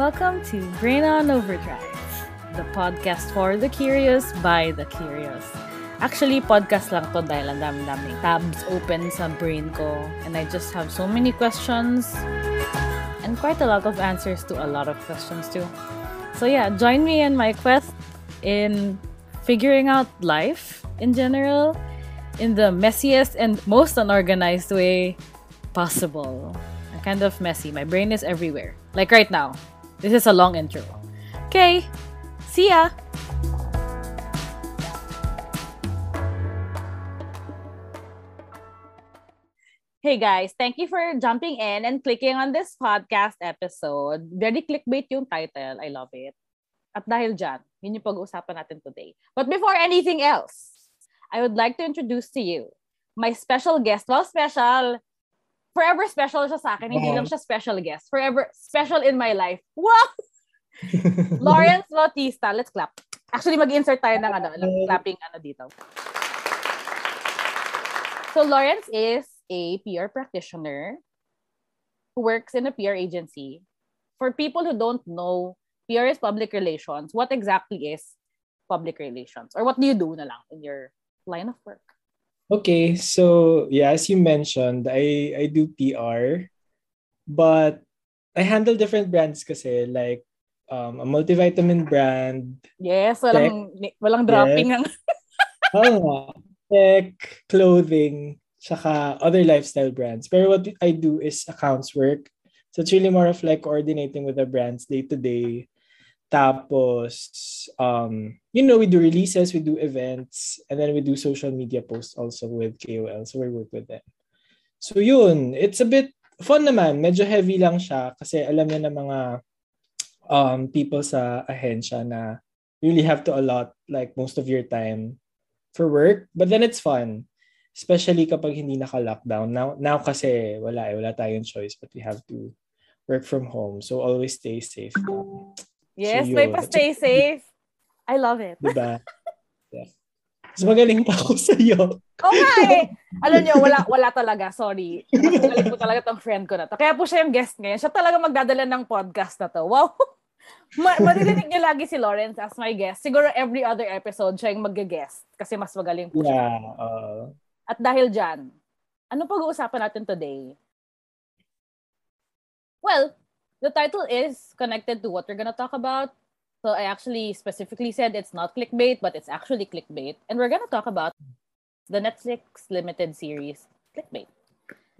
Welcome to Brain on Overdrive, the podcast for the curious by the curious. Actually, podcast lang to dahil ang dami-daming tabs open sa brain ko and I just have so many questions and quite a lot of answers to a lot of questions too. So yeah, join me in my quest in figuring out life in general in the messiest and most unorganized way possible. I'm kind of messy. My brain is everywhere. Like right now. This is a long intro. Okay. See ya. Hey guys, thank you for jumping in and clicking on this podcast episode. Very clickbait yung title. I love it. At dahil dyan, yun yung pag-uusapan natin today. But before anything else, I would like to introduce to you my special guest. Well, special. Forever special siya sa akin. Hindi lang siya special guest. Forever special in my life. Wow! Lawrence Bautista. Let's clap. Actually, mag-insert tayo ng, ano, ng clapping ano dito. So, Lawrence is a PR practitioner who works in a PR agency. For people who don't know, PR is public relations. What exactly is public relations? Or what do you do na lang in your line of work? Okay, so yeah, as you mentioned, I I do PR, but I handle different brands kasi like um, a multivitamin brand. Yes, walang tech, walang dropping yes. ng oh, tech, clothing, saka other lifestyle brands. Pero what I do is accounts work. So it's really more of like coordinating with the brands day to day. Tapos, um, you know, we do releases, we do events, and then we do social media posts also with KOL. So we work with them. So yun, it's a bit fun naman. Medyo heavy lang siya kasi alam niya na mga um, people sa ahensya na you really have to allot like most of your time for work. But then it's fun. Especially kapag hindi naka-lockdown. Now, now kasi wala eh, wala tayong choice but we have to work from home. So always stay safe. Yes, so, may pa-stay safe. I love it. Diba? yeah. Mas magaling pa ako sa iyo. Nga eh. Alam niyo, wala, wala talaga. Sorry. Magaling po talaga tong friend ko na to. Kaya po siya yung guest ngayon. Siya talaga magdadala ng podcast na to. Wow. Ma- maririnig niyo lagi si Lawrence as my guest. Siguro every other episode siya yung mag-guest kasi mas magaling po siya. Yeah. Uh... At dahil dyan, ano pag-uusapan natin today? Well, the title is connected to what we're gonna talk about. So I actually specifically said it's not clickbait, but it's actually clickbait. And we're gonna talk about the Netflix limited series clickbait.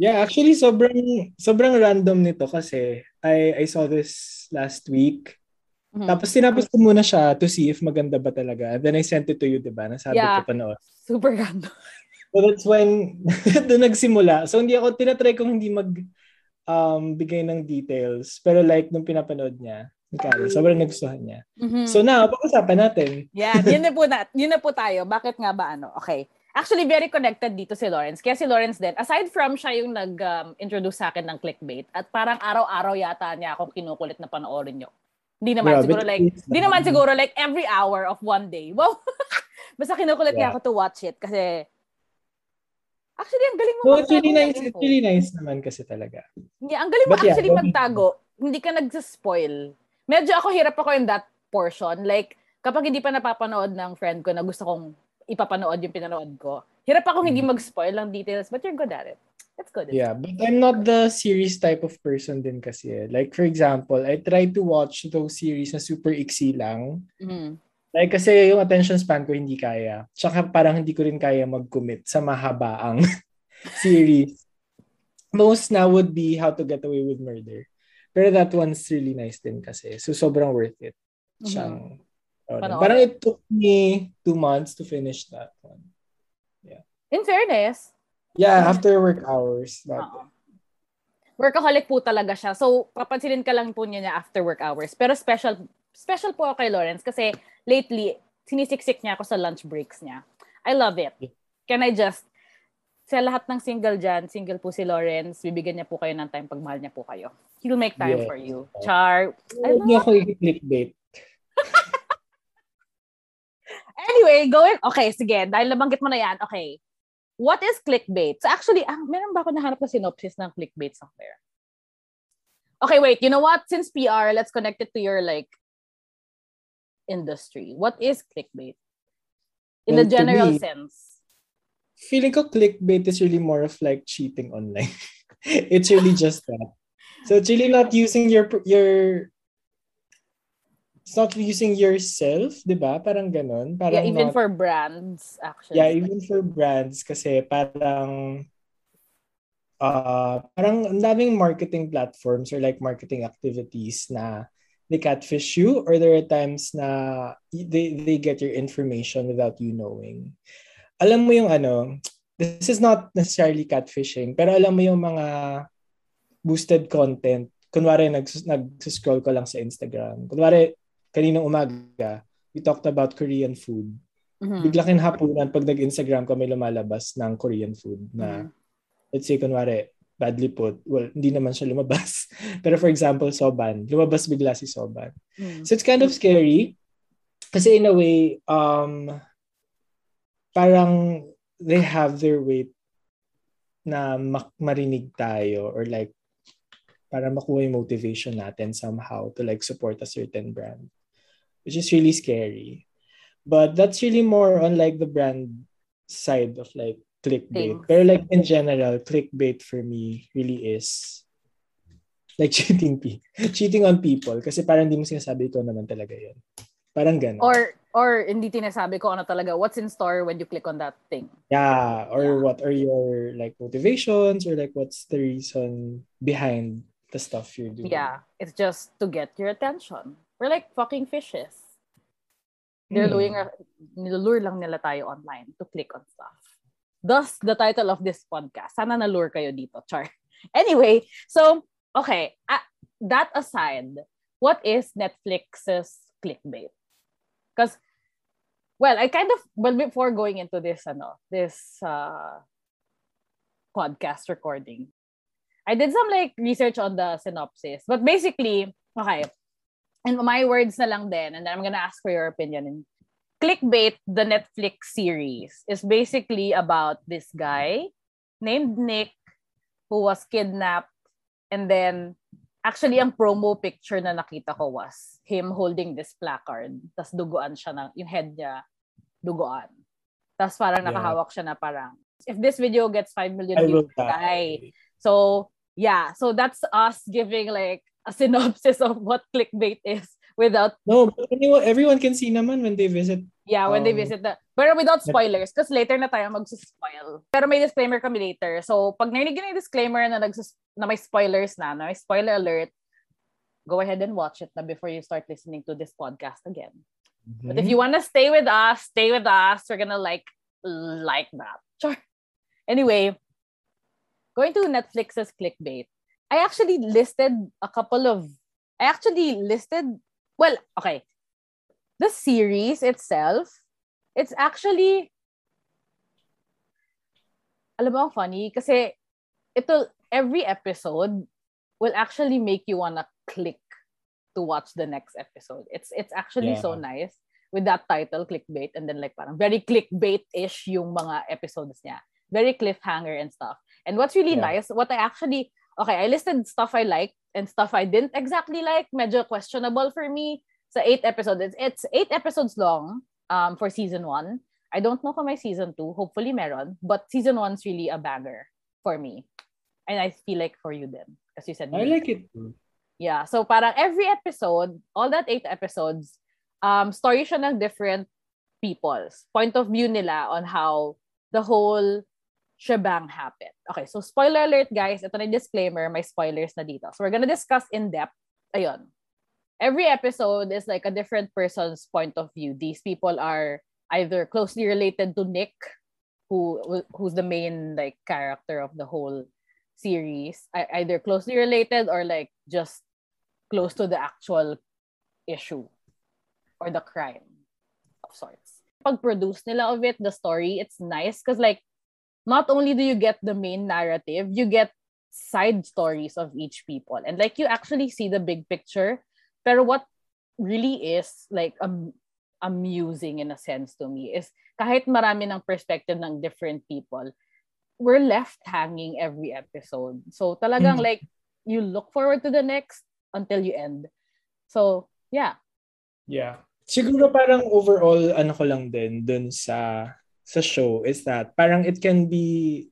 Yeah, actually sobrang sobrang random nito kasi I I saw this last week. Mm-hmm. Tapos tinapos ko muna siya to see if maganda ba talaga. And then I sent it to you, 'di ba? Nasabi yeah, ko panood. Super random. so that's when doon nagsimula. So hindi ako tinatry kong hindi mag um, bigay ng details. Pero like, nung pinapanood niya, Carol, sobrang nagustuhan niya. Mm-hmm. So now, pag-usapan natin. Yeah, yun na po na, yun na po tayo. Bakit nga ba ano? Okay. Actually, very connected dito si Lawrence. Kaya si Lawrence din, aside from siya yung nag-introduce um, sa akin ng clickbait, at parang araw-araw yata niya akong kinukulit na panoorin nyo. Hindi naman Grabe, siguro like, hindi naman siguro like every hour of one day. Wow! Basta kinukulit yeah. niya ako to watch it kasi Actually, ang galing mo no, really nice. It's really nice naman kasi talaga. Yeah, ang galing mo But actually yeah, magtago. Hindi ka nagsaspoil. Medyo ako hirap ako in that portion. Like, kapag hindi pa napapanood ng friend ko na gusto kong ipapanood yung pinanood ko, hirap ako hindi mm. mag-spoil ng details, but you're good at it. That's good. Yeah, but I'm not the series type of person din kasi. Eh. Like, for example, I try to watch those series na super iksi lang. Mm-hmm. Like, kasi yung attention span ko hindi kaya. Tsaka parang hindi ko rin kaya mag-commit sa mahabaang series. Most now would be How to Get Away with Murder. Pero that one's really nice din kasi. So, sobrang worth it. Siyang, mm-hmm. Parang it took me two months to finish that one. Yeah. In fairness. Yeah, after work hours. Uh-huh. Workaholic po talaga siya. So, papansinin ka lang po niya niya after work hours. Pero special special po kay Lawrence kasi lately, sinisiksik niya ako sa lunch breaks niya. I love it. Can I just, sa lahat ng single dyan, single po si Lawrence, bibigyan niya po kayo ng time pag mahal niya po kayo. He'll make time yes. for you. Char. Huwag niyo ako i-clickbait. anyway, going, okay, sige, dahil nabanggit mo na yan, okay. What is clickbait? So actually, ah, meron ba ako nahanap na synopsis ng clickbait somewhere? Okay, wait. You know what? Since PR, let's connect it to your like industry. What is clickbait? In Well, the general me- sense. Feeling ko clickbait is really more of like cheating online. it's really just that. So it's really not using your your it's not using yourself, 'di ba? Parang ganun. Parang Yeah, even not- for brands, actually. Yeah, even for brands kasi parang uh, parang ang daming marketing platforms or like marketing activities na they catfish you or there are times na they, they get your information without you knowing. Alam mo yung ano, this is not necessarily catfishing, pero alam mo yung mga boosted content. Kunwari, nag, nag-scroll ko lang sa Instagram. Kunwari, kaninang umaga, we talked about Korean food Mhm. bigla kin hapunan pag nag-Instagram ka may lumalabas ng Korean food na Mhm. let's say kunwari badly put well hindi naman siya lumabas. Pero for example soban lumabas bigla si soban. Mhm. so it's kind of scary kasi in a way um parang they have their way na mak- marinig tayo or like para makuha yung motivation natin somehow to like support a certain brand which is really scary. But that's really more on like the brand side of like clickbait Things. pero like in general clickbait for me really is like cheating pe- cheating on people kasi parang hindi mo sinasabi ko naman talaga yun parang gano'n Or or hindi tinasabi ko ano talaga what's in store when you click on that thing. Yeah, or Yeah. what are your like motivations or like what's the reason behind the stuff you're doing? Yeah, it's just to get your attention. We're like fucking fishes. They're Hmm. luring, nilulure lang nila tayo online to click on stuff. Thus, the title of this podcast. Sana nalure kayo dito, Char. Anyway, so, okay. Uh, that aside, what is Netflix's clickbait? Because, well, I kind of, well, before going into this, ano, this uh, podcast recording, I did some like research on the synopsis. But basically, okay, in my words na lang din, and then I'm gonna ask for your opinion. And Clickbait, the Netflix series, is basically about this guy named Nick who was kidnapped. And then actually ang promo picture na nakita ko was him holding this placard. Tas duguan siya na yung head niya duguan. Tas parang Yeah. nakahawak siya na parang if this video gets 5 million views die. So yeah, so that's us giving like a synopsis of what clickbait is without No, but anyone, everyone can see naman when they visit. yeah, when they Um, visit the pero without spoilers because later na tayo mag-spoil. Pero may disclaimer kami later. So pag narinig niyo yung disclaimer na nagsus na may spoilers na, na may spoiler alert, go ahead and watch it na before you start listening to this podcast again. But if you want to stay with us, stay with us. We're gonna like like that. Sure. Anyway, going to Netflix's clickbait. I actually listed a couple of. I actually listed. Well, okay. The series itself, it's actually. Alam mo funny kasi ito every episode will actually make you wanna click to watch the next episode. It's it's actually so Yeah. nice with that title clickbait and then like parang very clickbait-ish yung mga episodes niya. Very cliffhanger and stuff. And what's really Yeah. nice, what I actually okay, I listed stuff I liked and stuff I didn't exactly like, medyo questionable for me sa eight episodes. It's, it's eight episodes long um, for season one. I don't know kung may season two. Hopefully meron. But season one's really a banger for me. And I feel like for you then. As you said. I like it. Yeah. So parang every episode, all that eight episodes, um, story siya ng different people's point of view nila on how the whole shebang happened. Okay, so spoiler alert guys, ito na yung disclaimer, may spoilers na dito. So we're gonna discuss in depth. Ayun. Every episode is like a different person's point of view. These people are either closely related to Nick, who who's the main like character of the whole series, either closely related or like just close to the actual issue or the crime of sorts. Pag-produce nila of it, the story, it's nice because like not only do you get the main narrative, you get side stories of each people. And like you actually see the big picture. Pero what really is like um, amusing in a sense to me is kahit marami ng perspective ng different people, we're left hanging every episode. So talagang Mhm. like you look forward to the next until you end. So, yeah. Yeah. Siguro parang overall, ano ko lang din dun sa sa show is that parang it can be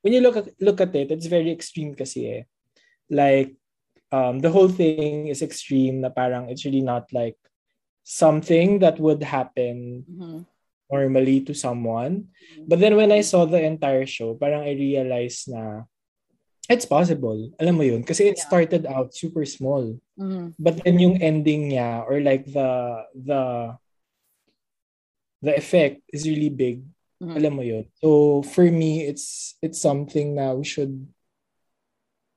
when you look at, look at it, it's very extreme kasi eh. Like, um, the whole thing is extreme na parang it's really not like something that would happen Mm-hmm. normally to someone. But then when I saw the entire show, parang I realized na it's possible. Alam mo yun? Kasi it Yeah. started out super small. Mm-hmm. But then yung ending niya or like the the the effect is really big. Mhm. Alam mo yun? So for me, it's it's something na we should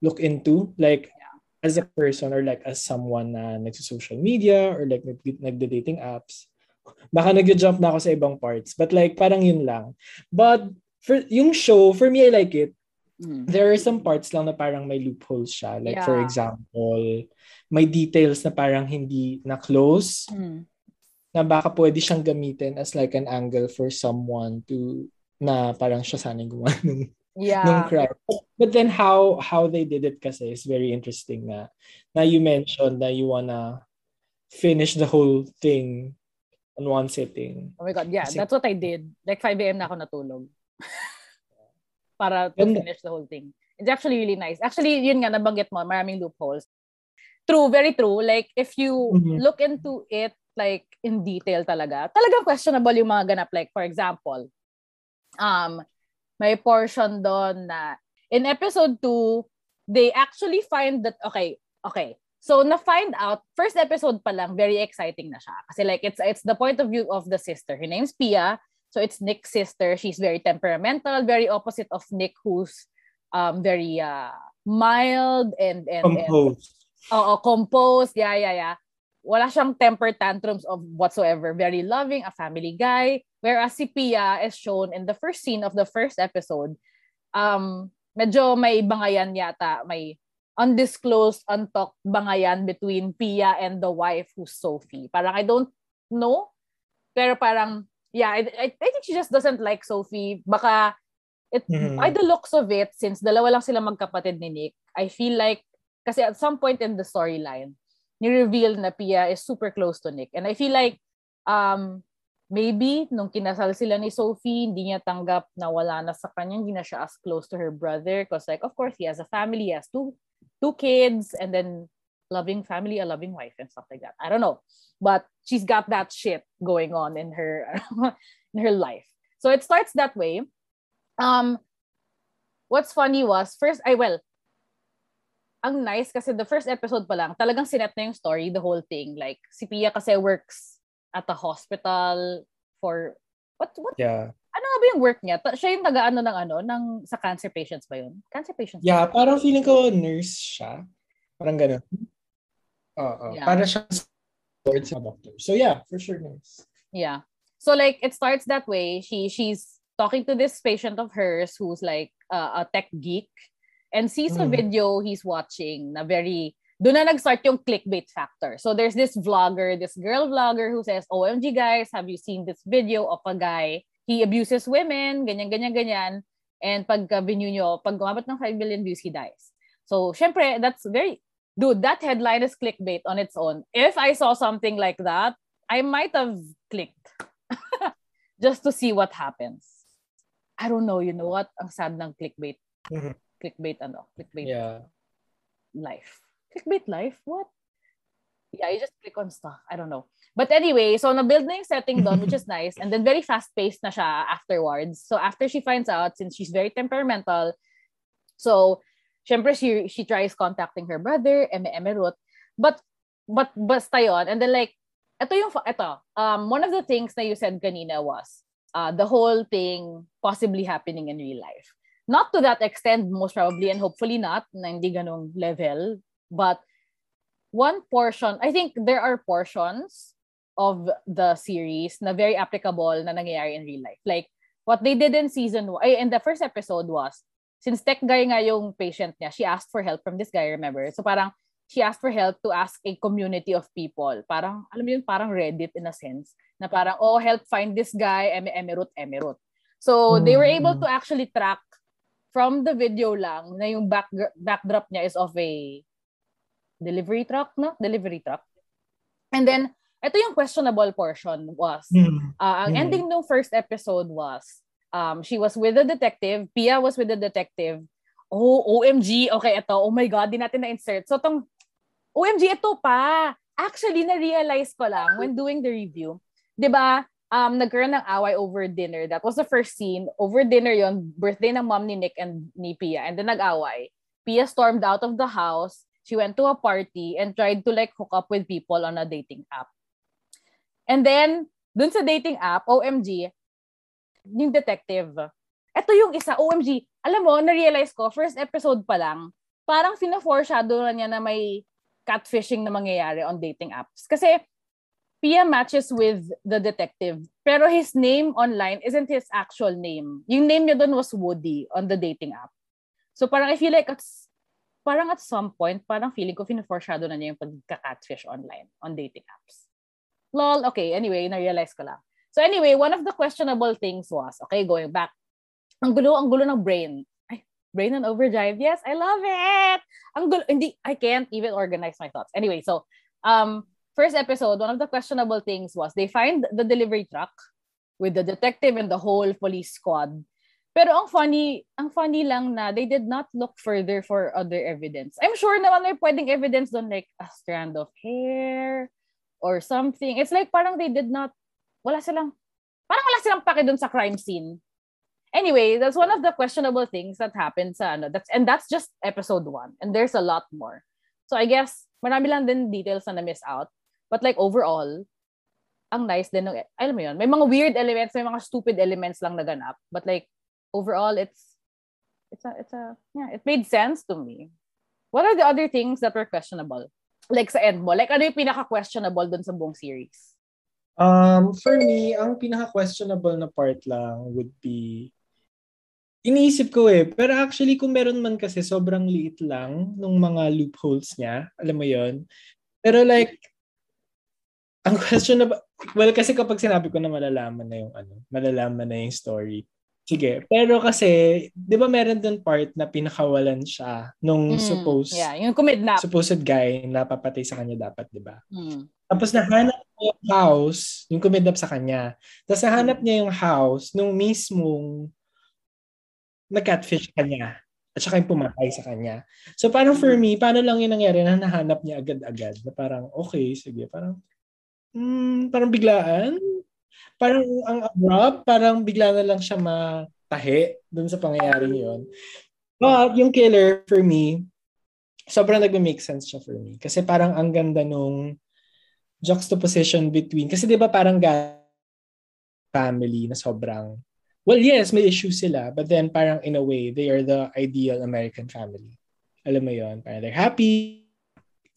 look into. Like as a person or like as someone na nagsa-social media or like nag- nagda-dating apps. Baka nag-jump na ako sa ibang parts. But like parang yun lang. But for yung show, for me, I like it. Mm-hmm. there are some parts lang na parang may loopholes siya. Like for Yeah. example, may details na parang hindi na close Mm-hmm. Na baka pwede siyang gamitin as like an angle for someone to na parang siya sana gumawa nung, Yeah. nung crime. But then how how they did it kasi is very interesting na na you mentioned na you wanna finish the whole thing on one sitting. Oh my God, yeah, Kasi- that's what I did. Like 5 a.m. na ako natulog. Para to Ganda. finish the whole thing. It's actually really nice. Actually, yun nga, nabanggit mo, maraming loopholes. True, very true. Like, if you Mhm. look into it, like, in detail talaga, talagang questionable yung mga ganap. Like, for example, um, may portion doon na, in episode 2, they actually find that, okay, okay, So na-find out, first episode pa lang, very exciting na siya. Kasi like, it's it's the point of view of the sister. Her name's Pia. So it's Nick's sister. She's very temperamental, very opposite of Nick who's um very uh mild and and, and Composed. Oo, composed. Yeah, yeah, yeah. Wala siyang temper tantrums of whatsoever. Very loving, a family guy. Whereas si Pia is shown in the first scene of the first episode, um, medyo may bangayan yata, may undisclosed, untalked bangayan between Pia and the wife who's Sophie. Parang I don't know, pero parang, yeah, I, I, I think she just doesn't like Sophie. Baka, it, Mhm. by the looks of it, since dalawa lang sila magkapatid ni Nick, I feel like, kasi at some point in the storyline, ni-reveal na Pia is super close to Nick. And I feel like, um, maybe nung kinasal sila ni Sophie, hindi niya tanggap na wala na sa kanya, hindi na siya as close to her brother. Because like, of course, he has a family, he has two, two kids, and then loving family, a loving wife, and stuff like that. I don't know. But she's got that shit going on in her in her life. So it starts that way. Um, what's funny was, first, I well, ang nice kasi the first episode pa lang, talagang sinet na yung story, the whole thing. Like, si Pia kasi works at a hospital for, what, what, Yeah. ano nga ba yung work niya? Ta- siya yung taga-ano ng ano, ng, sa cancer patients ba yun? Cancer patients? Yeah, parang feeling ko nurse siya. Parang ganun. Oo. Yeah. Para siya support sa doctor. So yeah, for sure nurse. Yeah. So like it starts that way. She she's talking to this patient of hers who's like uh, a tech geek and sees a Mm. video he's watching na very doon na nag-start yung clickbait factor. So there's this vlogger, this girl vlogger who says, OMG guys, have you seen this video of a guy? He abuses women, ganyan, ganyan, ganyan. And pag view nyo, pag gumabot ng 5 million views, he dies. So, syempre, that's very, dude, that headline is clickbait on its own. If I saw something like that, I might have clicked just to see what happens. I don't know, you know what? Ang sad ng clickbait. Mhm. Clickbait ano? Clickbait Yeah. life. Clickbait life? What? Yeah, you just click on stuff. I don't know. But anyway, so na-build na yung setting doon, which is nice. And then very fast-paced na siya afterwards. So after she finds out, since she's very temperamental, so syempre she, she tries contacting her brother, Eme Eme Ruth. But, but basta yun. And then like, ito yung, ito, um, one of the things that you said kanina was, uh, the whole thing possibly happening in real life. Not to that extent, most probably, and hopefully not, na hindi ganong level. But one portion, I think there are portions of the series na very applicable na nangyayari in real life. Like, what they did in season ay, in the first episode was, since tech guy nga yung patient niya, she asked for help from this guy, remember? So parang, she asked for help to ask a community of people. Parang, alam mo yun, parang Reddit in a sense. Na parang, oh, help find this guy, Eme Emerut, Emerut. So, they were able to actually track from the video lang na yung back, backdrop niya is of a delivery truck, no? Delivery truck. And then, ito yung questionable portion was, Mm. uh, ang Mm. ending ng first episode was, um, she was with the detective, Pia was with the detective. Oh, OMG, okay, ito, oh my God, di natin na-insert. So, tong, OMG, ito pa. Actually, na-realize ko lang when doing the review. 'Di ba um, nagkaroon ng away over dinner. That was the first scene. Over dinner yon birthday ng mom ni Nick and ni Pia. And then nag-away. Pia stormed out of the house. She went to a party and tried to like hook up with people on a dating app. And then, dun sa dating app, OMG, yung detective, eto yung isa, OMG, alam mo, na-realize ko, first episode pa lang, parang fina-foreshadow na niya na may catfishing na mangyayari on dating apps. Kasi, Pia matches with the detective, pero his name online isn't his actual name. Yung name niya doon was Woody on the dating app. So parang I feel like it's, parang at some point, parang feeling ko fina-foreshadow na niya yung pagka-catfish online on dating apps. Lol, okay, anyway, na-realize ko lang. So anyway, one of the questionable things was, okay, going back, ang gulo, ang gulo ng brain. Ay, brain on overdrive. Yes, I love it! Ang gulo, hindi, I can't even organize my thoughts. Anyway, so, um, first episode, one of the questionable things was they find the delivery truck with the detective and the whole police squad. Pero ang funny, ang funny lang na they did not look further for other evidence. I'm sure naman may pwedeng evidence doon like a strand of hair or something. It's like parang they did not, wala silang, parang wala silang pake doon sa crime scene. Anyway, that's one of the questionable things that happened sa ano. That's, and that's just episode one. And there's a lot more. So I guess, marami lang din details na na-miss out. But like overall, ang nice din ng, alam mo yun, may mga weird elements, may mga stupid elements lang naganap. But like, overall, it's, it's a, it's a, yeah, it made sense to me. What are the other things that were questionable? Like sa end mo? Like ano yung pinaka-questionable dun sa buong series? Um, for me, ang pinaka-questionable na part lang would be iniisip ko eh. Pero actually, kung meron man kasi sobrang liit lang nung mga loopholes niya. Alam mo yon Pero like, ang question na well, kasi kapag sinabi ko na malalaman na yung ano, malalaman na yung story. Sige. Pero kasi, di ba meron dun part na pinakawalan siya nung Mm, supposed, Yeah, yung kumidnap. supposed guy na papatay sa kanya dapat, di ba? Mm. Tapos nahanap niya yung house, yung kumidnap sa kanya. Tapos nahanap niya yung house nung mismong nag-catfish kanya. At saka yung pumatay sa kanya. So parang for me, paano lang yung nangyari na nahanap niya agad-agad? Na parang, okay, sige. Parang, hmm, parang biglaan. Parang ang abrupt, parang bigla na lang siya matahi dun sa pangyayari yun. But yung killer, for me, sobrang nag-make sense siya for me. Kasi parang ang ganda nung juxtaposition between, kasi di ba parang family na sobrang, well, yes, may issues sila, but then parang in a way, they are the ideal American family. Alam mo yon parang they're happy.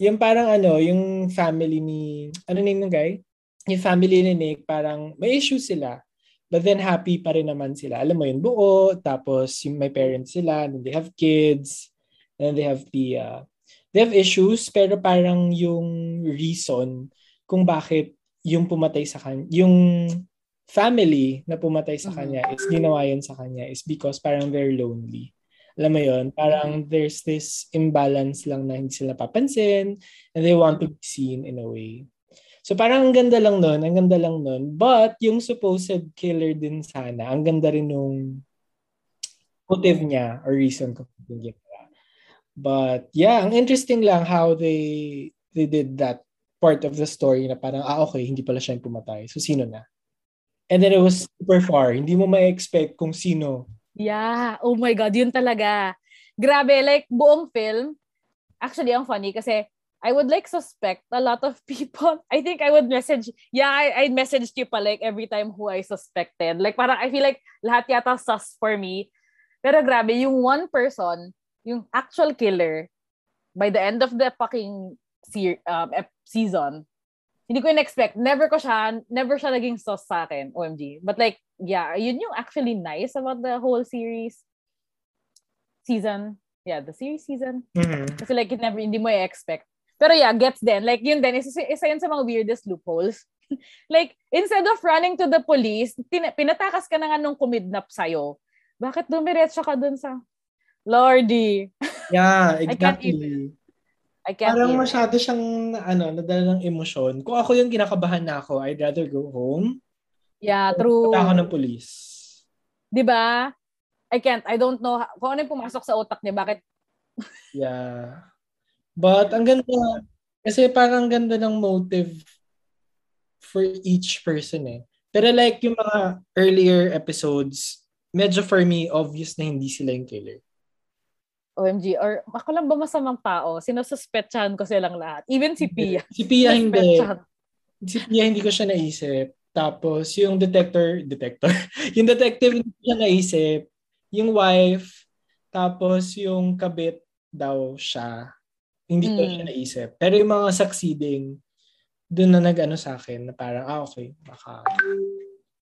Yung parang ano, yung family ni, ano name ng guy? Yung family ni Nick, parang may issues sila. But then happy pa rin naman sila. Alam mo yun, buo. Tapos yung may parents sila, and they have kids. And they have the, uh, they have issues, pero parang yung reason kung bakit yung pumatay sa kanya, yung family na pumatay sa Mhm. kanya is ginawa yun sa kanya is because parang they're lonely. Alam mo yun, parang there's this imbalance lang na hindi sila papansin and they want to be seen in a way. So parang ang ganda lang nun, ang ganda lang nun. But yung supposed killer din sana, ang ganda rin nung motive niya or reason kung bakit ginawa. But yeah, ang interesting lang how they they did that part of the story na parang, ah okay, hindi pala siya yung pumatay. So sino na? And then it was super far. Hindi mo ma-expect kung sino. Yeah. Oh my God, yun talaga. Grabe, like buong film, actually ang funny kasi I would like suspect a lot of people. I think I would message, yeah, I, I messaged you pa like every time who I suspected. Like parang I feel like lahat yata sus for me. Pero grabe, yung one person, yung actual killer, by the end of the fucking se- um, season, hindi ko in-expect. Never ko siya, never siya naging sus sa akin, OMG. But like, yeah, yun yung actually nice about the whole series. Season. Yeah, the series season. Kasi like, it never, hindi mo i-expect. Pero yeah, gets din. Like, yun din, isa, isa yun sa mga weirdest loopholes. like, instead of running to the police, tin- pinatakas ka na nga nung kumidnap sa'yo. Bakit dumiretso ka dun sa Lordy. Yeah, I can't exactly. I can't Parang even. masyado siyang, ano, nadala ng emosyon. Kung ako yung kinakabahan na ako, I'd rather go home. Yeah, true. Punta ako ng police. 'Di ba? I can't. I don't know kung ano yung pumasok sa utak niya. Bakit? Yeah. But ang ganda, kasi parang ganda ng motive for each person eh. Pero like yung mga earlier episodes, medyo for me, obvious na hindi sila yung killer. OMG. Or ako lang ba masamang tao? Sinususpetsahan ko silang lahat. Even si Pia. Si Pia hindi. Si Pia hindi ko siya naisip. Tapos yung detector, detector, yung detective hindi ko siya naisip. Yung wife, tapos yung kabit daw siya. Hindi ko Mm. siya naisip. Pero yung mga succeeding, doon na nag-ano sa akin na parang, ah okay, baka.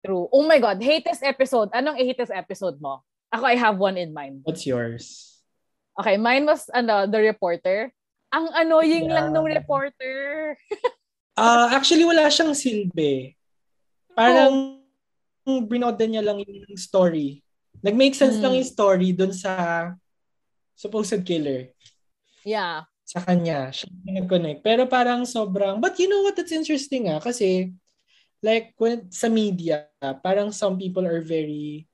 True. Oh my God. Hatest episode. Anong hatest episode mo? Ako, I have one in mind. What's yours? Okay, mine was ano, The Reporter. Ang annoying Yeah. lang nung reporter. Ah, actually wala siyang silbi. Parang binoda niya lang yung story. Nag-make sense Mm. lang yung story doon sa supposed killer. Yeah. sa kanya. Siya nag-connect. Pero parang sobrang, but you know what, that's interesting ah. Kasi, like, when, sa media, parang some people are very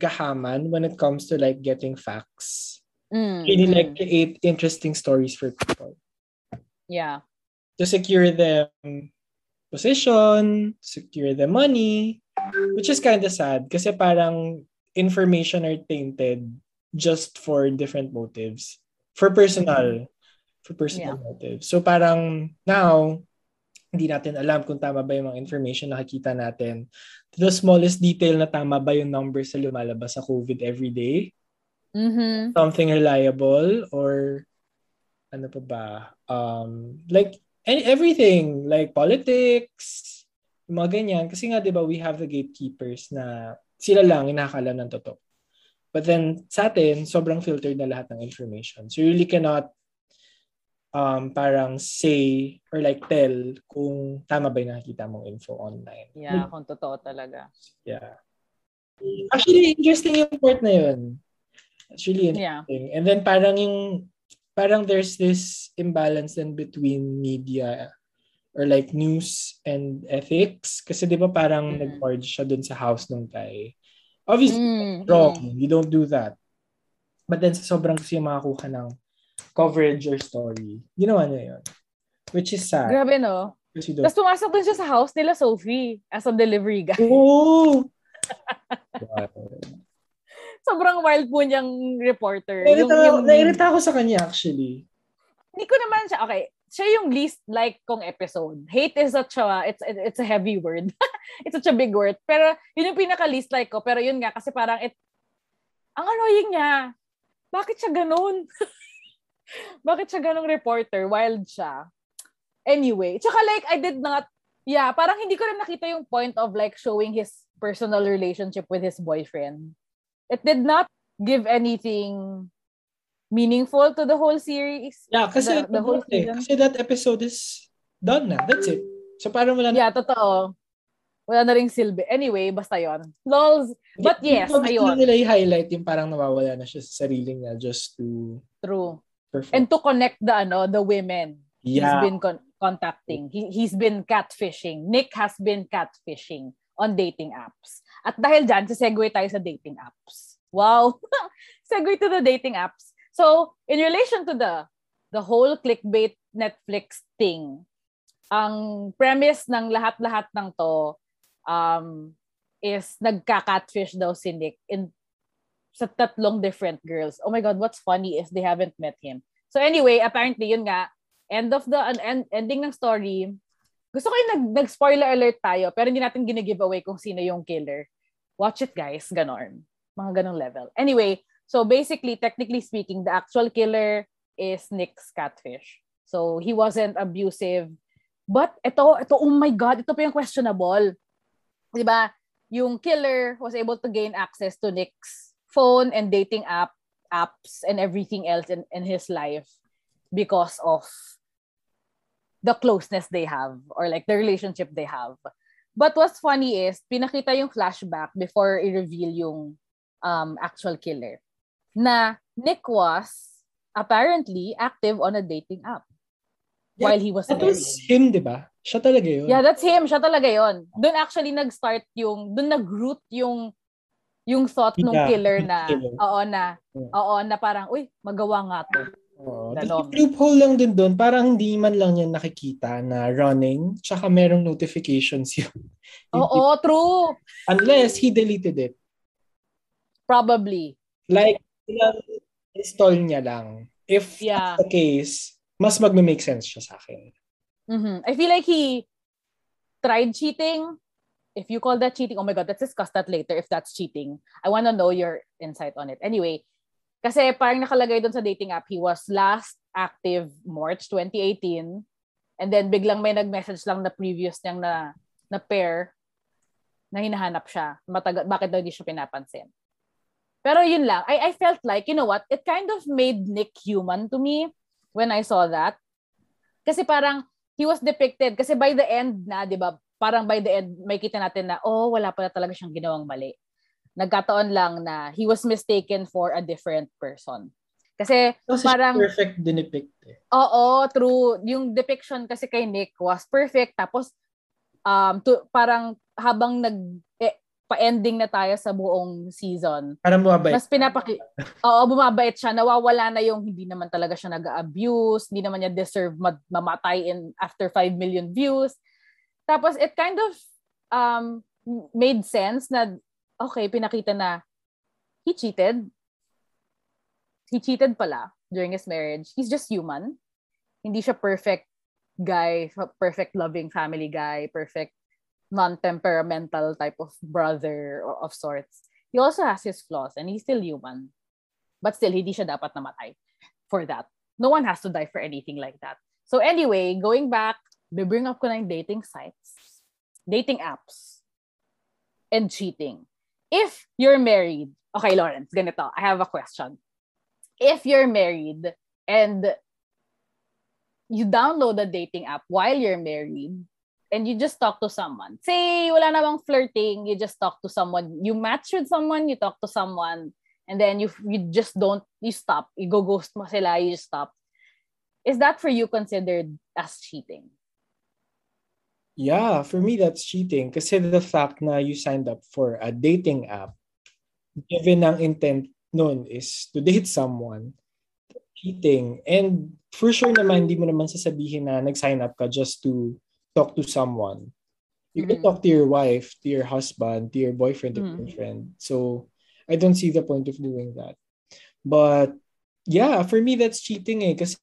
gahaman when it comes to like getting facts. Mm, Really mm. like create interesting stories for people. Yeah. To secure them position, secure the money, which is kind of sad kasi parang information are tainted just for different motives. For personal. For personal motives. So parang now, hindi natin alam kung tama ba yung mga information na nakikita natin. To the smallest detail na tama ba yung numbers na lumalabas sa COVID every day. Mhm. Something reliable or ano pa ba? Um, like and everything. Like politics, mga ganyan. Kasi nga, di ba, we have the gatekeepers na sila lang inakala ng totoo. But then, sa atin, sobrang filtered na lahat ng information. So, you really cannot um, parang say or like tell kung tama ba yung nakikita mong info online. Yeah, kung totoo talaga. Yeah. Actually, interesting yung part na yun. It's really Yeah. interesting. And then parang yung, parang there's this imbalance then between media or like news and ethics. Kasi di ba parang Mm. nag-forge siya dun sa house nung guy. Obviously, Mm, wrong. mm. You don't do that. But then sa sobrang yung makakuha ng coverage or story, ginawa niya yun. Which is sad. Grabe, no? Kasi Tapos pumasok din siya sa house nila, Sophie, as a delivery guy. Oo! Sobrang wild po niyang reporter. Yung, Nairita, yung, nairita ako sa kanya actually. Hindi ko naman siya, okay, siya yung least like kong episode. Hate is such a, it's, it's a heavy word. it's such a big word. Pero yun yung pinaka least like ko. Pero yun nga, kasi parang it, ang annoying niya. Bakit siya ganun? Bakit siya ganung reporter? Wild siya. Anyway, tsaka like, I did not, yeah, parang hindi ko rin nakita yung point of like showing his personal relationship with his boyfriend. It did not give anything meaningful to the whole series. Yeah, kasi, The- the whole eh, kasi that episode is done na. That's it. So parang wala na. Yeah, totoo. Wala na ring silbi. Anyway, basta yon. Lols. But yes, Gusto ayun. nila i-highlight yung parang nawawala na siya sa sariling niya just to True. perform. And to connect the ano, the women he's yeah. been con- contacting. He, he's been catfishing. Nick has been catfishing on dating apps. At dahil dyan, segue tayo sa dating apps. Wow. segue to the dating apps. So, in relation to the the whole clickbait Netflix thing, ang premise ng lahat-lahat ng to um, is nagka-catfish daw si Nick in sa tatlong different girls. Oh my God, what's funny is they haven't met him. So anyway, apparently, yun nga, end of the, an end, ending ng story, gusto ko yung nag, nag-spoiler alert tayo, pero hindi natin gine-giveaway kung sino yung killer. Watch it, guys. Ganon. Mga ganong level. Anyway, so basically, technically speaking, the actual killer is Nick's catfish. So, he wasn't abusive. But, ito, ito, oh my God, ito pa yung questionable. Di ba? Yung killer was able to gain access to Nick's phone and dating app apps and everything else in, in his life because of the closeness they have or like the relationship they have. But what's funny is, pinakita yung flashback before i-reveal yung um, actual killer. Na Nick was apparently active on a dating app Yeah, while he was That married. was him, di ba? Siya talaga yun. Yeah, that's him. Siya talaga yon. Doon actually nag-start yung, doon nag-root yung, yung thought nung Yeah, killer yung na, killer. oo na, Yeah. oo na parang, uy, magawa nga to. Yung loophole lang din doon, parang hindi man lang niya nakikita na running, tsaka merong notifications yun. Oo, true. Unless he deleted it. Probably. Like, install niya lang. If Yeah. that's the case, mas magme-make sense siya sa akin. hmm I feel like he tried cheating. If you call that cheating, oh my God, let's discuss that later if that's cheating. I want to know your insight on it. Anyway, kasi parang nakalagay doon sa dating app, he was last active March 2018. And then biglang may nag-message lang na previous niyang na, na pair na hinahanap siya. Matagal, bakit daw hindi siya pinapansin. Pero yun lang. I, I felt like, you know what, it kind of made Nick human to me when I saw that. Kasi parang, he was depicted, kasi by the end na, di ba, parang by the end, may kita natin na, oh, wala pala talaga siyang ginawang mali. Nagkataon lang na he was mistaken for a different person. Kasi Kasi parang, perfect dinipict eh. oo, true. Yung depiction kasi kay Nick was perfect. Tapos, um, to, parang habang nag, eh, pa-ending na tayo sa buong season, Parang mababait. mas pinapaki... Oo, bumabait siya. Nawawala na yung hindi naman talaga siya nag-abuse, hindi naman niya deserve mad- mamatay in after 5 million views. Tapos it kind of um, made sense na, okay, pinakita na he cheated. He cheated pala during his marriage. He's just human. Hindi siya perfect guy, perfect loving family guy, perfect non-temperamental type of brother of sorts he also has his flaws and he's still human. But still, hindi siya dapat namatay for that. No one has to die for anything like that. So anyway, going back, bring up ko na yung dating sites, dating apps, and cheating. If you're married, okay, Lawrence, ganito, I have a question. If you're married and you download a dating app while you're married, and you just talk to someone. Say, wala namang flirting, you just talk to someone. You match with someone, you talk to someone, and then you you just don't, you stop. You go ghost mo sila, you stop. Is that for you considered as cheating? Yeah, for me that's cheating. Kasi the fact na you signed up for a dating app given ang intent nun is to date someone cheating. And for sure naman hindi mo naman sasabihin na nag-sign up ka just to talk to someone. You can Mhm. talk to your wife to your husband to your boyfriend or Mhm. girlfriend. So I don't see the point of doing that. But yeah for me that's cheating eh. Kasi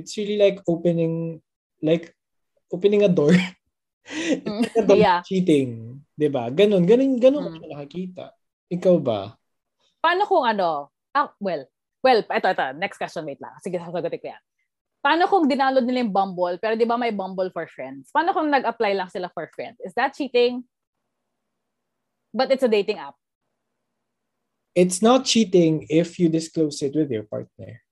it's really like opening like opening a door It's about yeah. cheating. 'Di ba? Ganun, ganun, ganun Mm. ko nakakita. Ikaw ba? Paano kung ano, ah, well, well, ito, ito, next question, wait lang. Sige, sasagutin ko yan. Paano kung dinownload nila yung Bumble, pero di ba may Bumble for friends? Paano kung nag-apply lang sila for friends? Is that cheating? But it's a dating app. It's not cheating if you disclose it with your partner.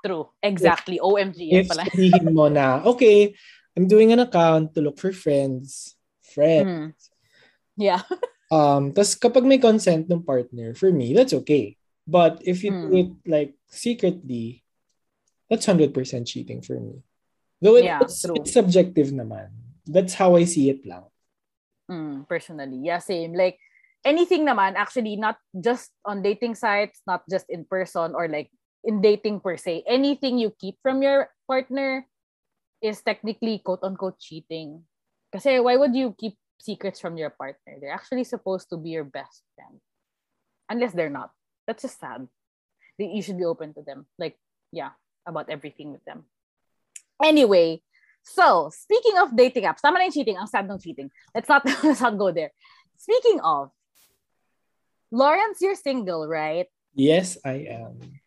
True. Exactly. OMG. Yan If pala. sabihin mo na, okay, I'm doing an account to look for friends. Friends. Hmm. Yeah. Um, tas kapag may consent ng partner, for me, that's okay. But if you do Hmm. it like secretly, that's 100% cheating for me. Though it- Yeah, it's, true. it's subjective naman. That's how I see it lang. Mm, personally. Yeah, same. Like, anything naman, actually, not just on dating sites, not just in person or like in dating per se. Anything you keep from your partner is technically quote-unquote cheating. Kasi why would you keep secrets from your partner? They're actually supposed to be your best friend. Unless they're not. That's just sad. You should be open to them. Like, yeah, about everything with them. Anyway, so, speaking of dating apps, tama na yung cheating. Ang sad ng cheating. Let's not, let's not go there. Speaking of, Lawrence, you're single, right? Yes, I am.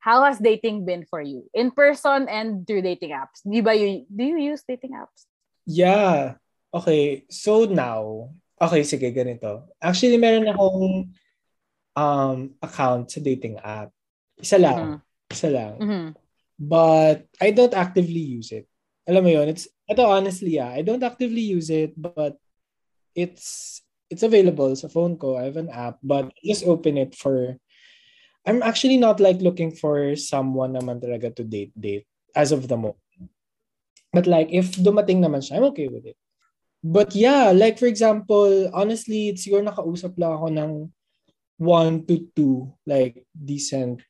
How has dating been for you? In person and through dating apps? Di ba you, do you use dating apps? Yeah. Okay. So now, okay, sige, ganito. Actually, meron akong um, account sa dating app. Isa lang. Mhm. Isa lang. Mhm. But I don't actively use it. Alam mo yun, it's, ito honestly, yeah, I don't actively use it, but it's, it's available sa phone ko. I have an app, but I just open it for I'm actually not like looking for someone naman talaga to date date as of the moment. But like if dumating naman siya, I'm okay with it. But yeah, like for example, honestly, it's siguro nakausap lang ako ng one to two like decent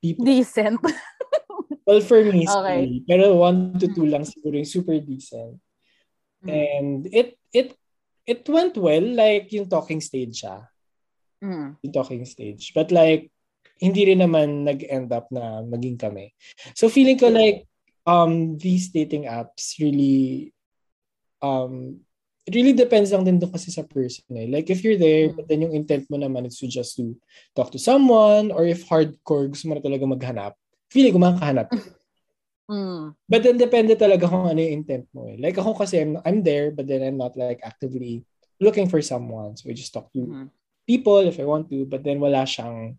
people. Decent. Well, for me, Okay. okay. pero one to two lang siguro yung super decent. Mm. And it it it went well like yung talking stage siya. Mm. Yung talking stage. But like hindi rin naman nag-end up na maging kami. So feeling ko like um these dating apps really um it really depends lang din doon kasi sa person eh. Like if you're there Mm. but then yung intent mo naman is to just to talk to someone or if hardcore gusto mo na talaga maghanap, feeling ko makakahanap. Mm. But then depende talaga kung ano yung intent mo eh. Like ako kasi I'm, I'm there but then I'm not like actively looking for someone. So I just talk to Mhm. People if I want to but then wala siyang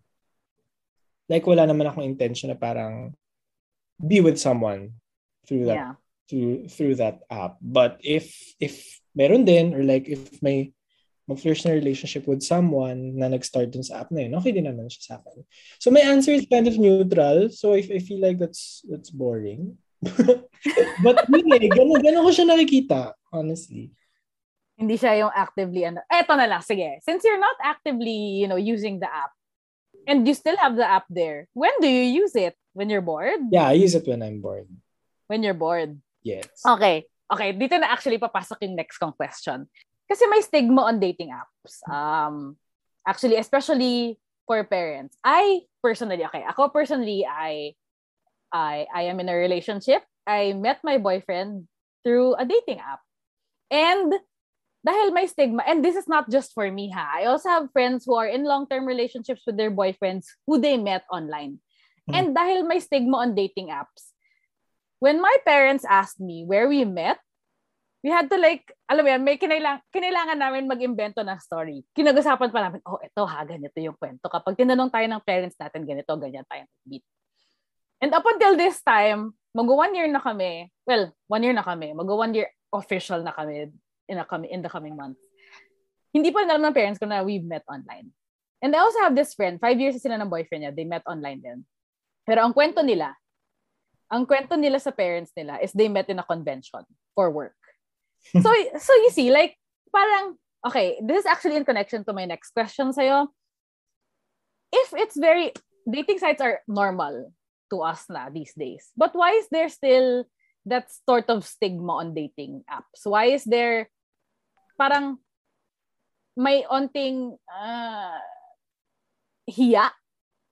like wala naman akong intention na parang be with someone through that Yeah. through through that app. But if if meron din or like if may mag-flirt na relationship with someone na nag-start dun sa app na yun, okay din naman siya sa akin. So my answer is kind of neutral. So if I feel like that's that's boring. But yun eh, ganun, ganun ko siya nakikita, honestly. Hindi siya yung actively ano. Eto na lang, sige. Since you're not actively, you know, using the app, and you still have the app there, when do you use it? When you're bored? Yeah, I use it when I'm bored. When you're bored. Yes. Okay. Okay, dito na actually papasok yung next kong question. Kasi may stigma on dating apps. Um, actually, especially for parents. I personally, okay, ako personally, I, I, I am in a relationship. I met my boyfriend through a dating app. And dahil may stigma, and this is not just for me ha, I also have friends who are in long-term relationships with their boyfriends who they met online. Hmm. And dahil may stigma on dating apps, when my parents asked me where we met, we had to like, alam mo yan, may kinailang, kinailangan namin mag-invento ng story. Kinag-usapan pa namin, oh, ito ha, ganito yung kwento. Kapag tinanong tayo ng parents natin, ganito, ganyan tayo meet. And up until this time, mag one year na kami. Well, one year na kami. Mag one year official na kami in, a, kami in the coming months. Hindi pa rin alam ng parents ko na we met online. And I also have this friend, five years sila ng boyfriend niya, they met online din. Pero ang kwento nila, ang kwento nila sa parents nila is they met in a convention for work. so, so you see, like, parang, okay, this is actually in connection to my next question sa'yo. If it's very, dating sites are normal to us na these days. But why is there still that sort of stigma on dating apps? Why is there, parang, may onting, uh, hiya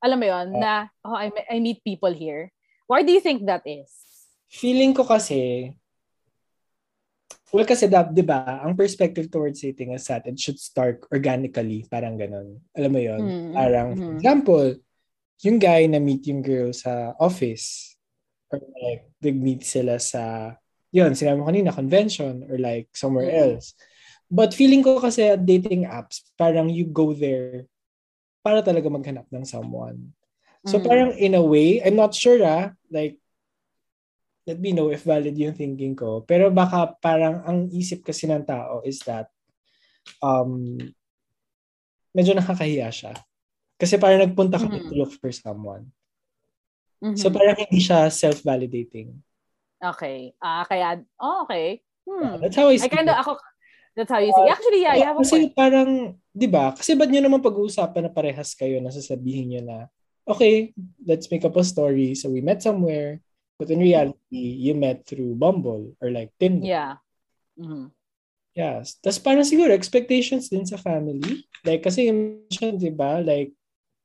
alam mo yon na oh I, I meet people here why do you think that is Feeling ko kasi, well kasi that, di ba, ang perspective towards dating is that it should start organically, parang ganun. Alam mo yon Mm, Parang, for mhm. example, yung guy na meet yung girl sa office, or like, nag-meet sila sa, yun, sinabi mo kanina, convention, or like, somewhere Mm. else. But feeling ko kasi at dating apps, parang you go there para talaga maghanap ng someone. So Mm. parang in a way, I'm not sure ah, like, let me know if valid yung thinking ko. Pero baka parang ang isip kasi ng tao is that um, medyo nakakahiya siya. Kasi parang nagpunta ka Mhm. to look for someone. Mhm. So parang hindi siya self-validating. okay ah kaya oh okay Yeah, hmm. that's how I I kind of ako that's how you see actually yeah you have a Kasi point parang, di ba? Kasi ba't nyo naman pag-uusapan na parehas kayo na sasabihin nyo na, okay, let's make up a story. So we met somewhere, but in reality, you met through Bumble or like Tinder. yeah Mhm. Yes. Tapos parang siguro, expectations din sa family. Like, kasi yung mention, di ba, like,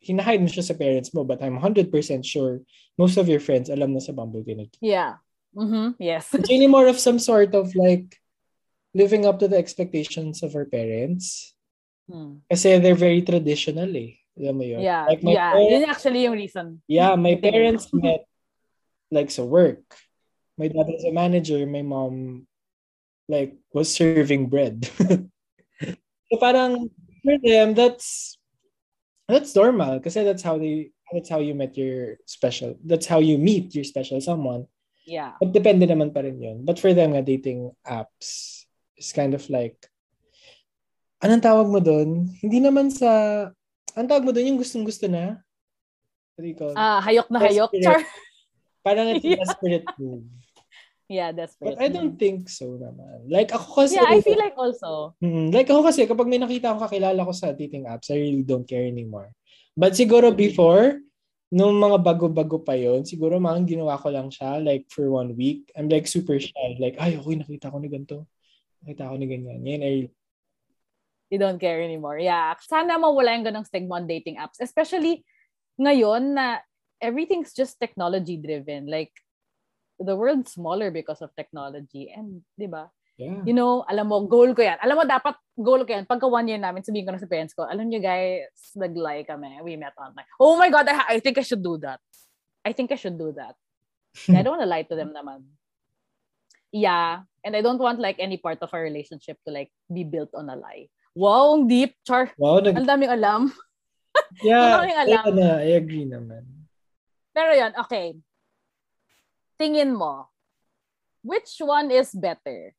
hinahide mo siya sa parents mo, but I'm 100% sure most of your friends alam na sa Bumble kayo nag- yeah Mhm. yes It's really more of some sort of like living up to the expectations of our parents. Hmm. Kasi they're very traditional eh. Alam mo yun? yeah Like my yeah parents, yun actually yung reason yeah, my parents met like sa work. My dad was a manager, my mom like was serving bread. so parang for them, that's that's normal kasi that's how they that's how you met your special that's how you meet your special someone. yeah But depende naman pa rin yun. But for them nga, dating apps is kind of like, anong tawag mo doon? Hindi naman sa ang tawag mo doon yung gustong-gusto na? What do you call it? Ah, hayok na hayok. Desperate. Char. Parang it's Yeah. desperate move. Yeah, that's But. I don't think so naman. Like ako kasi, Yeah, I feel like also. Mm, like ako kasi, kapag may nakita akong kakilala ko sa dating apps, I really don't care anymore. But siguro before, nung mga bago-bago pa yon siguro mga ginawa ko lang siya, like for one week. I'm like super shy. Like, ay, okay, nakita ko ni ganito. Nakita ko ni ganyan. Yan, I, You don't care anymore. Yeah. Sana mawala yung ganong stigma on dating apps. Especially ngayon na everything's just technology driven. Like, the world's smaller because of technology. And, di ba? yeah. You know, alam mo, goal ko yan. Alam mo, dapat goal ko yan. Pagka one year namin, sabihin ko na sa parents ko, alam nyo guys, nag-like kami. We met online. Oh my God, I, I think I should do that. I think I should do that. I don't want to lie to them naman. Yeah. And I don't want like any part of our relationship to like be built on a lie. Wow, ang deep, Char. Wow, nag, Ang daming alam. yeah, daming alam. yeah, na, I agree naman. Pero yun, okay. Tingin mo, which one is better?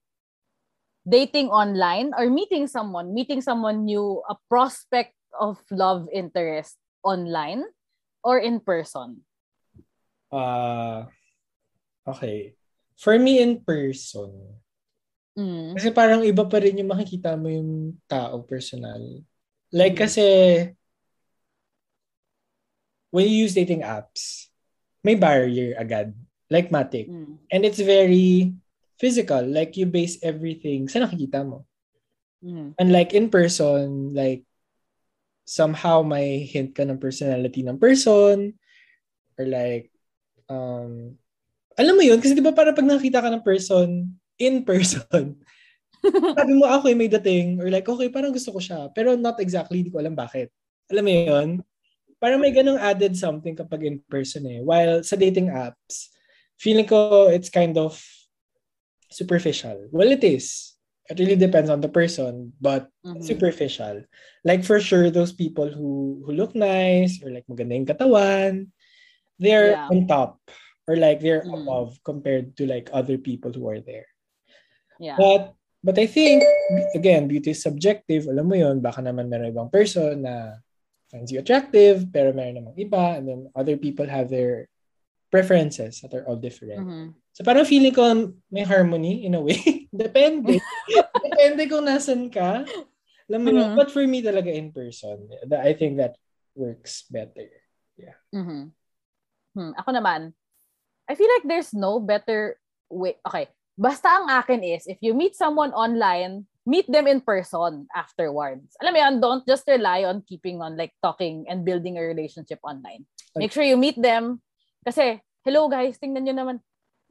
Dating online or meeting someone, meeting someone new, a prospect of love interest online or in person? Uh, okay. For me in person, Mm. Kasi parang iba pa rin yung makikita mo yung tao personal. Like Mm. kasi when you use dating apps, may barrier agad. Like Matic. Mm. And it's very physical. Like you base everything sa nakikita mo. Mm. Unlike in person, like somehow may hint ka ng personality ng person or like um alam mo yun kasi 'di ba para pag nakita ka ng person in person sabi mo okay may dating. Or like okay parang gusto ko siya. Pero not exactly hindi ko alam bakit. Alam mo yun? Parang may ganong added something kapag in person eh. While sa dating apps feeling ko it's kind of superficial. Well it is. It really depends on the person but Mhm. superficial. Like for sure, those people who who look nice or like maganda yung katawan, they're Yeah. on top or like they're Mm. above compared to like other people who are there. Yeah. But but I think again, beauty is subjective. Alam mo yun, baka naman meron ibang person na finds you attractive, pero meron namang iba, and then other people have their preferences that are all different. Mhm. So parang feeling ko may harmony in a way. Depende. Depende kung nasan ka. Alam mo? Mhm. But for me talaga in person, I think that works better. Mhm. Hmm, ako naman, I feel like there's no better way. Okay, basta ang akin is, if you meet someone online, meet them in person afterwards. Alam mo yun, don't just rely on keeping on like talking and building a relationship online. Make sure you meet them. Kasi, hello guys, tingnan nyo naman.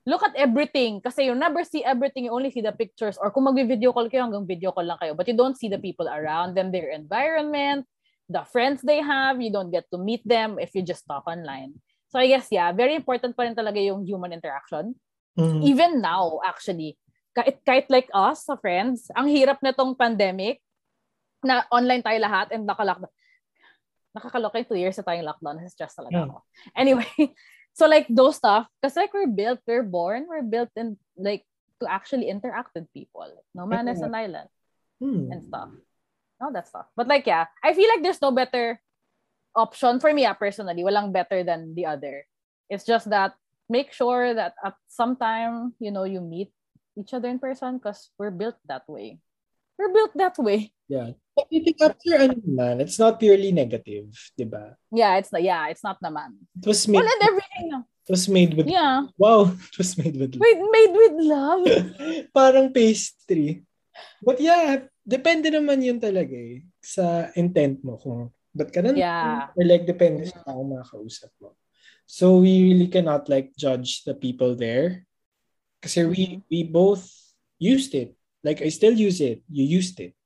Look at everything. Kasi you never see everything. You only see the pictures. Or kung mag-video call kayo, hanggang video call lang kayo. But you don't see the people around them, their environment, the friends they have. You don't get to meet them if you just talk online. So I guess, yeah, very important pa rin talaga yung human interaction. Mhm. Even now, actually, kahit, kahit like us, sa friends, ang hirap na tong pandemic, na online tayo lahat and naka-lockdown. Nakakaloka yung two years na tayong lockdown. Stress talaga Yeah. ako. Anyway, so like those stuff, kasi like we're built, we're born, we're built in like to actually interact with people. No man is an island Hmm. and stuff. All that stuff. But like, yeah, I feel like there's no better option for me, ah, personally. Walang better than the other. It's just that make sure that at some time, you know, you meet each other in person because we're built that way. We're built that way. Yeah. But dating apps are ano naman, it's not purely negative, di ba? Yeah, it's not, yeah, it's not naman. It was made, Well, and everything. it was made with, Yeah. wow, it was made with Wait, made with love. Parang pastry. But yeah, depende naman yun talaga eh, sa intent mo kung ba't ka Yeah. or like depende sa tao mo. So we really cannot like judge the people there kasi we we both used it. Like I still use it. You used it.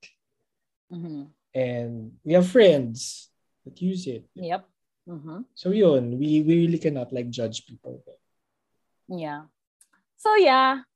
Mhm. And we have friends that use it. Yep. Mhm. So yun, we, we really cannot like judge people there. Yeah. So yeah,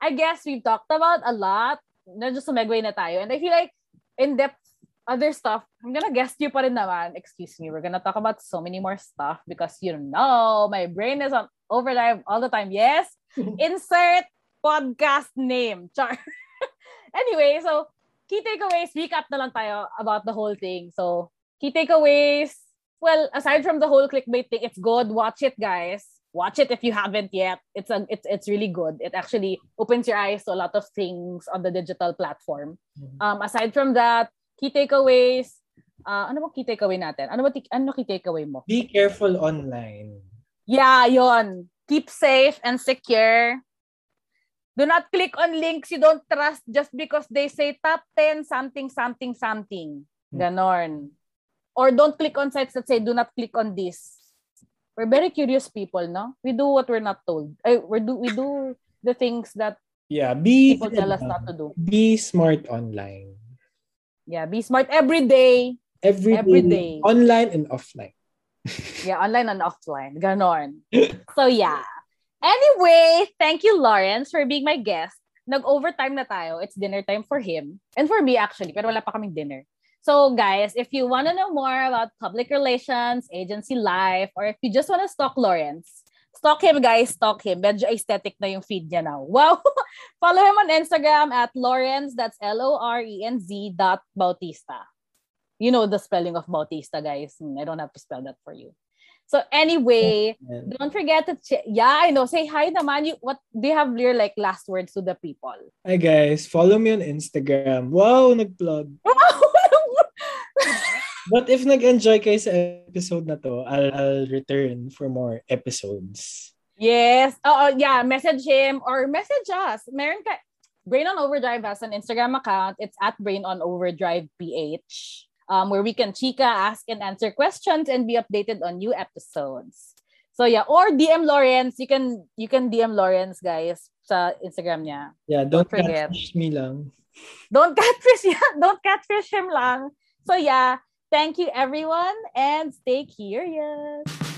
I guess we've talked about a lot. Medyo sumegway na tayo. And I feel like in-depth other stuff, I'm gonna guest you pa rin naman. Excuse me, we're gonna talk about so many more stuff because you know, my brain is on overdrive all the time. Yes, insert podcast name. Char. anyway, so key takeaways, recap na lang tayo about the whole thing. So, key takeaways. Well, aside from the whole clickbait thing, it's good. Watch it, guys. Watch it if you haven't yet. It's a it's it's really good. It actually opens your eyes to a lot of things on the digital platform. Mhm. Um, aside from that, key takeaways. Uh, ano ba key takeaway natin? Ano ba ti- ano key takeaway mo? Be careful online. Yeah, yon. Keep safe and secure. Do not click on links you don't trust just because they say top 10 something something something. Ganon. Or don't click on sites that say do not click on this. We're very curious people, no? We do what we're not told. We do we do the things that Yeah, be people tell us not to do. be smart online. Yeah, be smart every day. Every, Every day, day. online and offline. Yeah, online and offline. Ganon. So yeah. Anyway, thank you, Lawrence, for being my guest. Nag-overtime na tayo. It's dinner time for him. And for me, actually. Pero wala pa kaming dinner. So, guys, if you want to know more about public relations, agency life, or if you just want to stalk Lawrence, stalk him, guys. Stalk him. Medyo aesthetic na yung feed niya now. Wow! Follow him on Instagram at Lawrence, that's L-O-R-E-N-Z dot Bautista. You know the spelling of Bautista, guys. Hmm, I don't have to spell that for you. So anyway, don't forget to che- yeah, I know. Say hi naman. You what do you have your like last words to the people? Hi guys, follow me on Instagram. Wow, nag-plug. But if nag-enjoy kayo sa episode na to, I'll, I'll return for more episodes. yes. Oh, yeah. Message him or message us. Meron ka. Brain on Overdrive has an Instagram account. It's at Brain on Overdrive PH, um, where we can chika, ask and answer questions, and be updated on new episodes. So yeah, or DM Lawrence. You can you can DM Lawrence, guys, sa Instagram niya. Yeah, don't, Don't forget. catfish me lang. Don't catfish yeah, don't catfish him lang. So yeah, thank you everyone and stay curious.